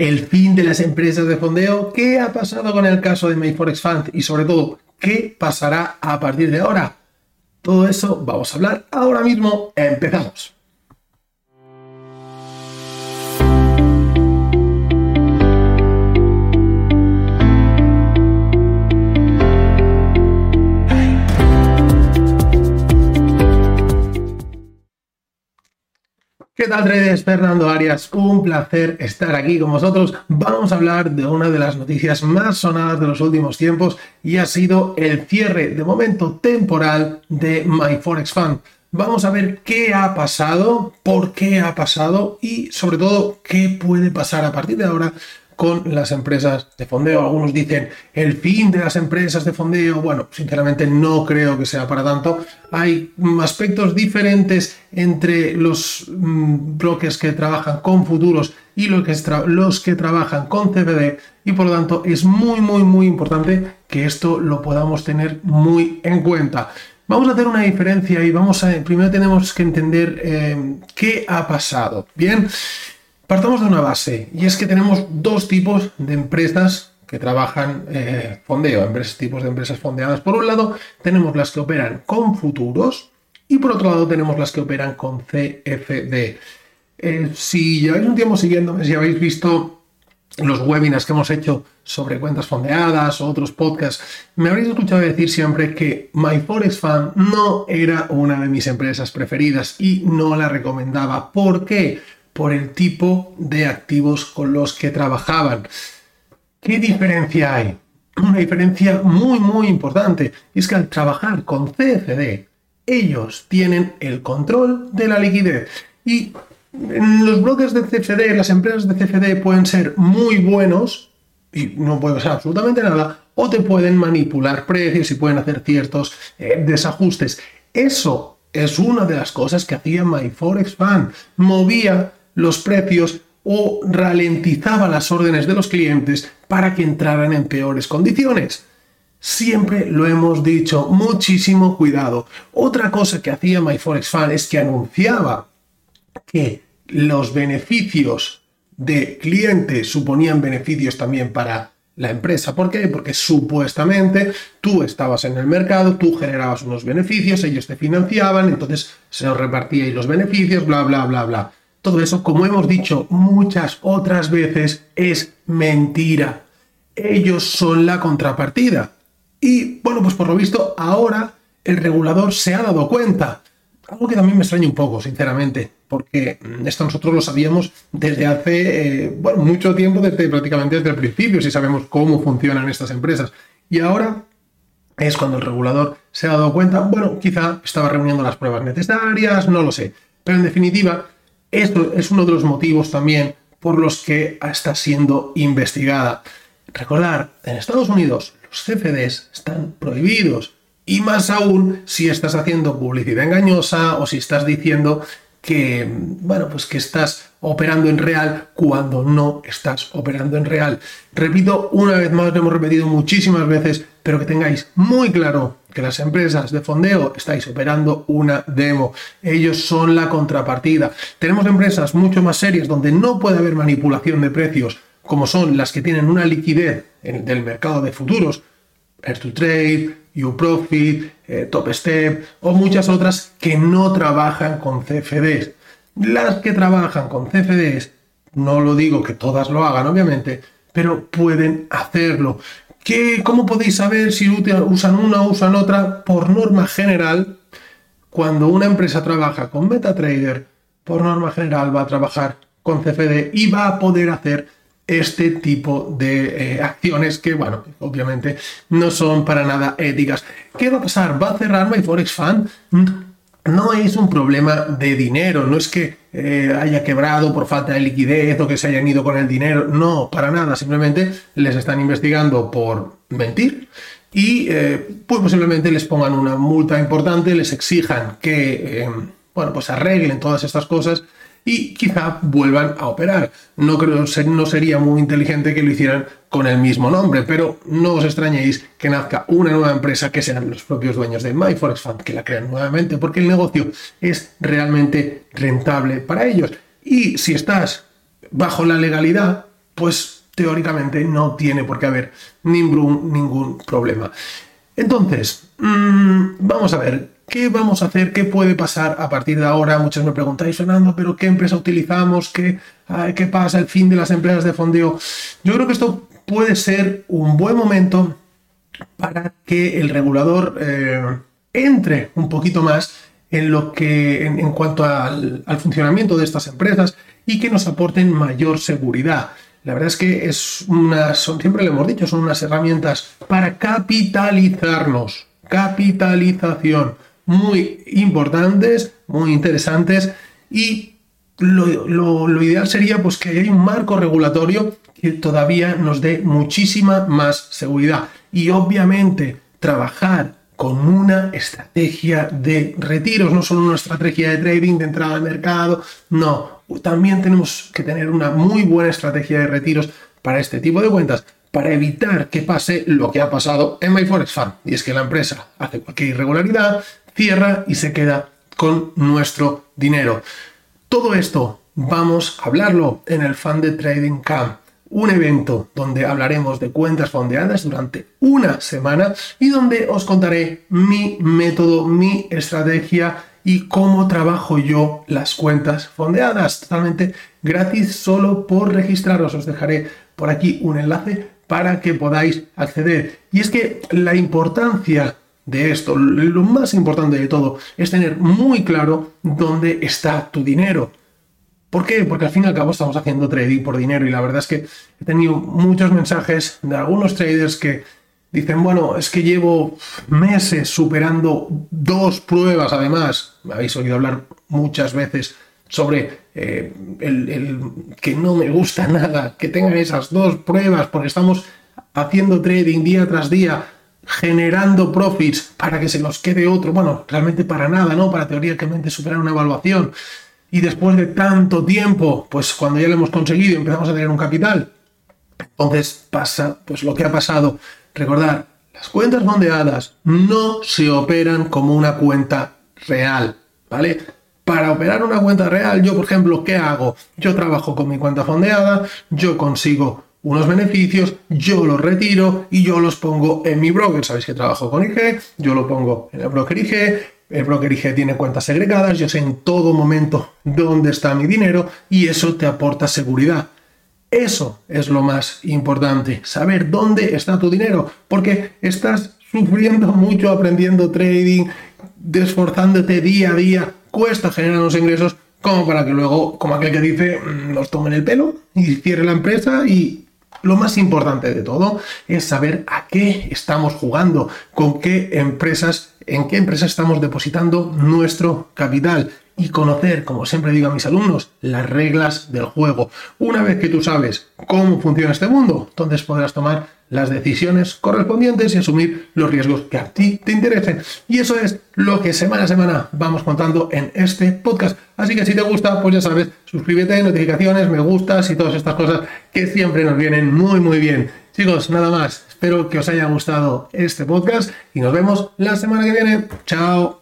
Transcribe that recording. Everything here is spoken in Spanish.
el fin de las empresas de fondeo, qué ha pasado con el caso de MyForex Fund y sobre todo, qué pasará a partir de ahora. Todo eso vamos a hablar ahora mismo. Empezamos. Tal, traders? Fernando Arias, un placer estar aquí con vosotros. Vamos a hablar de una de las noticias más sonadas de los últimos tiempos y ha sido el cierre de momento temporal de MyForex Fund. Vamos a ver qué ha pasado, por qué ha pasado y sobre todo qué puede pasar a partir de ahora con las empresas de fondeo. Algunos dicen el fin de las empresas de fondeo. Bueno, sinceramente no creo que sea para tanto. Hay aspectos diferentes entre los mm, bloques que trabajan con futuros y los que, los que trabajan con CFD y por lo tanto es muy muy muy importante que esto lo podamos tener muy en cuenta. Vamos a hacer una diferencia y vamos a primero tenemos que entender eh, qué ha pasado. Bien, Partamos de una base, y es que tenemos dos tipos de empresas que trabajan eh, fondeo, empresas, tipos de empresas fondeadas. Por un lado, tenemos las que operan con futuros y por otro lado tenemos las que operan con CFD. Eh, si lleváis un tiempo siguiéndome, si habéis visto los webinars que hemos hecho sobre cuentas fondeadas o otros podcasts, me habréis escuchado decir siempre que MyForex Fund no era una de mis empresas preferidas y no la recomendaba. ¿Por qué? Por el tipo de activos con los que trabajaban. ¿Qué diferencia hay? Una diferencia muy muy importante es que al trabajar con CFD, ellos tienen el control de la liquidez y los bloques de CFD, las empresas de CFD pueden ser muy buenos y no puede pasar absolutamente nada, o te pueden manipular precios y pueden hacer ciertos eh, desajustes. Eso es una de las cosas que hacía MyForex Fund. Movía los precios o ralentizaba las órdenes de los clientes para que entraran en peores condiciones. Siempre lo hemos dicho, muchísimo cuidado. Otra cosa que hacía MyForex Fan es que anunciaba que los beneficios de clientes suponían beneficios también para la empresa. ¿Por qué? Porque supuestamente tú estabas en el mercado, tú generabas unos beneficios, ellos te financiaban, entonces se os repartíais los beneficios, bla, bla, bla, bla. Todo eso, como hemos dicho muchas otras veces, es mentira. Ellos son la contrapartida. Y bueno, pues por lo visto ahora el regulador se ha dado cuenta. Algo que también me extraña un poco, sinceramente, porque esto nosotros lo sabíamos desde hace eh, bueno, mucho tiempo, desde prácticamente desde el principio, si sabemos cómo funcionan estas empresas. Y ahora es cuando el regulador se ha dado cuenta, bueno, quizá estaba reuniendo las pruebas necesarias, no lo sé. Pero en definitiva, esto es uno de los motivos también por los que está siendo investigada. Recordar, en Estados Unidos los CFDs están prohibidos y más aún si estás haciendo publicidad engañosa o si estás diciendo que, bueno, pues que estás operando en real cuando no estás operando en real. Repito, una vez más, lo hemos repetido muchísimas veces, pero que tengáis muy claro que las empresas de fondeo estáis operando una demo. Ellos son la contrapartida. Tenemos empresas mucho más serias donde no puede haber manipulación de precios, como son las que tienen una liquidez del mercado de futuros, Air to Trade, UProfit, eh, Top Step o muchas otras que no trabajan con CFDs. Las que trabajan con CFDs, no lo digo que todas lo hagan obviamente, pero pueden hacerlo. ¿Qué, ¿Cómo podéis saber si usan una o usan otra? Por norma general, cuando una empresa trabaja con MetaTrader, por norma general va a trabajar con CFD y va a poder hacer este tipo de eh, acciones que, bueno, obviamente no son para nada éticas. ¿Qué va a pasar? ¿Va a cerrar MyForex Fund? No es un problema de dinero, no es que eh, haya quebrado por falta de liquidez o que se hayan ido con el dinero, no, para nada, simplemente les están investigando por mentir y eh, pues posiblemente les pongan una multa importante, les exijan que, bueno, pues arreglen todas estas cosas y quizá vuelvan a operar. No creo, no sería muy inteligente que lo hicieran con el mismo nombre, pero no os extrañéis que nazca una nueva empresa que sean los propios dueños de MyForex que la crean nuevamente, porque el negocio es realmente rentable para ellos. Y si estás bajo la legalidad, pues teóricamente no tiene por qué haber ningún, ningún problema. Entonces, mm, vamos a ver, ¿qué vamos a hacer? ¿Qué puede pasar a partir de ahora? Muchos me preguntáis, Fernando, ¿pero qué empresa utilizamos? ¿Qué, ¿Qué pasa? ¿El fin de las empresas de fondeo? Yo creo que esto puede ser un buen momento para que el regulador eh, entre un poquito más en lo que en, cuanto al, funcionamiento de estas empresas y que nos aporten mayor seguridad. La verdad es que es una, son, siempre lo hemos dicho, son unas herramientas para capitalizarnos. Capitalización muy importantes, muy interesantes y lo, ideal sería pues, que haya un marco regulatorio que todavía nos dé muchísima más seguridad. Y obviamente trabajar con una estrategia de retiros, no solo una estrategia de trading, de entrada al mercado, no, también tenemos que tener una muy buena estrategia de retiros para este tipo de cuentas, para evitar que pase lo que ha pasado en MyForex Fund, y es que la empresa hace cualquier irregularidad, cierra y se queda con nuestro dinero. Todo esto vamos a hablarlo en el Fund de Trading Camp un evento donde hablaremos de cuentas fondeadas durante una semana y donde os contaré mi método, mi estrategia y cómo trabajo yo las cuentas fondeadas totalmente gratis solo por registraros. Os dejaré por aquí un enlace para que podáis acceder. Y es que la importancia de esto, lo más importante de todo, es tener muy claro dónde está tu dinero. ¿Por qué? Porque al fin y al cabo estamos haciendo trading por dinero y la verdad es que he tenido muchos mensajes de algunos traders que dicen, bueno, es que llevo meses superando dos pruebas además, me habéis oído hablar muchas veces sobre eh, el, que no me gusta nada, que tengan esas dos pruebas porque estamos haciendo trading día tras día, generando profits para que se nos quede otro, bueno, realmente para nada, ¿no? Para teóricamente superar una evaluación y después de tanto tiempo, pues cuando ya lo hemos conseguido empezamos a tener un capital, entonces pasa pues lo que ha pasado. Recordar, las cuentas fondeadas no se operan como una cuenta real, ¿vale? Para operar una cuenta real, yo por ejemplo, ¿qué hago? Yo trabajo con mi cuenta fondeada, yo consigo unos beneficios, yo los retiro y yo los pongo en mi broker. Sabéis que trabajo con IG, yo lo pongo en el broker IG, el broker IG tiene cuentas segregadas, yo sé en todo momento dónde está mi dinero y eso te aporta seguridad. Eso es lo más importante, saber dónde está tu dinero, porque estás sufriendo mucho aprendiendo trading, esforzándote día a día, cuesta generar unos ingresos como para que luego, como aquel que dice, mm, nos tomen el pelo y cierre la empresa y lo más importante de todo es saber a qué estamos jugando, con qué empresas, en qué empresas estamos depositando nuestro capital y conocer, como siempre digo a mis alumnos, las reglas del juego. Una vez que tú sabes cómo funciona este mundo, entonces podrás tomar las decisiones correspondientes y asumir los riesgos que a ti te interesen. Y eso es lo que semana a semana vamos contando en este podcast. Así que si te gusta, pues ya sabes, suscríbete, notificaciones, me gustas y todas estas cosas que siempre nos vienen muy muy bien. Chicos, nada más. Espero que os haya gustado este podcast y nos vemos la semana que viene. Chao.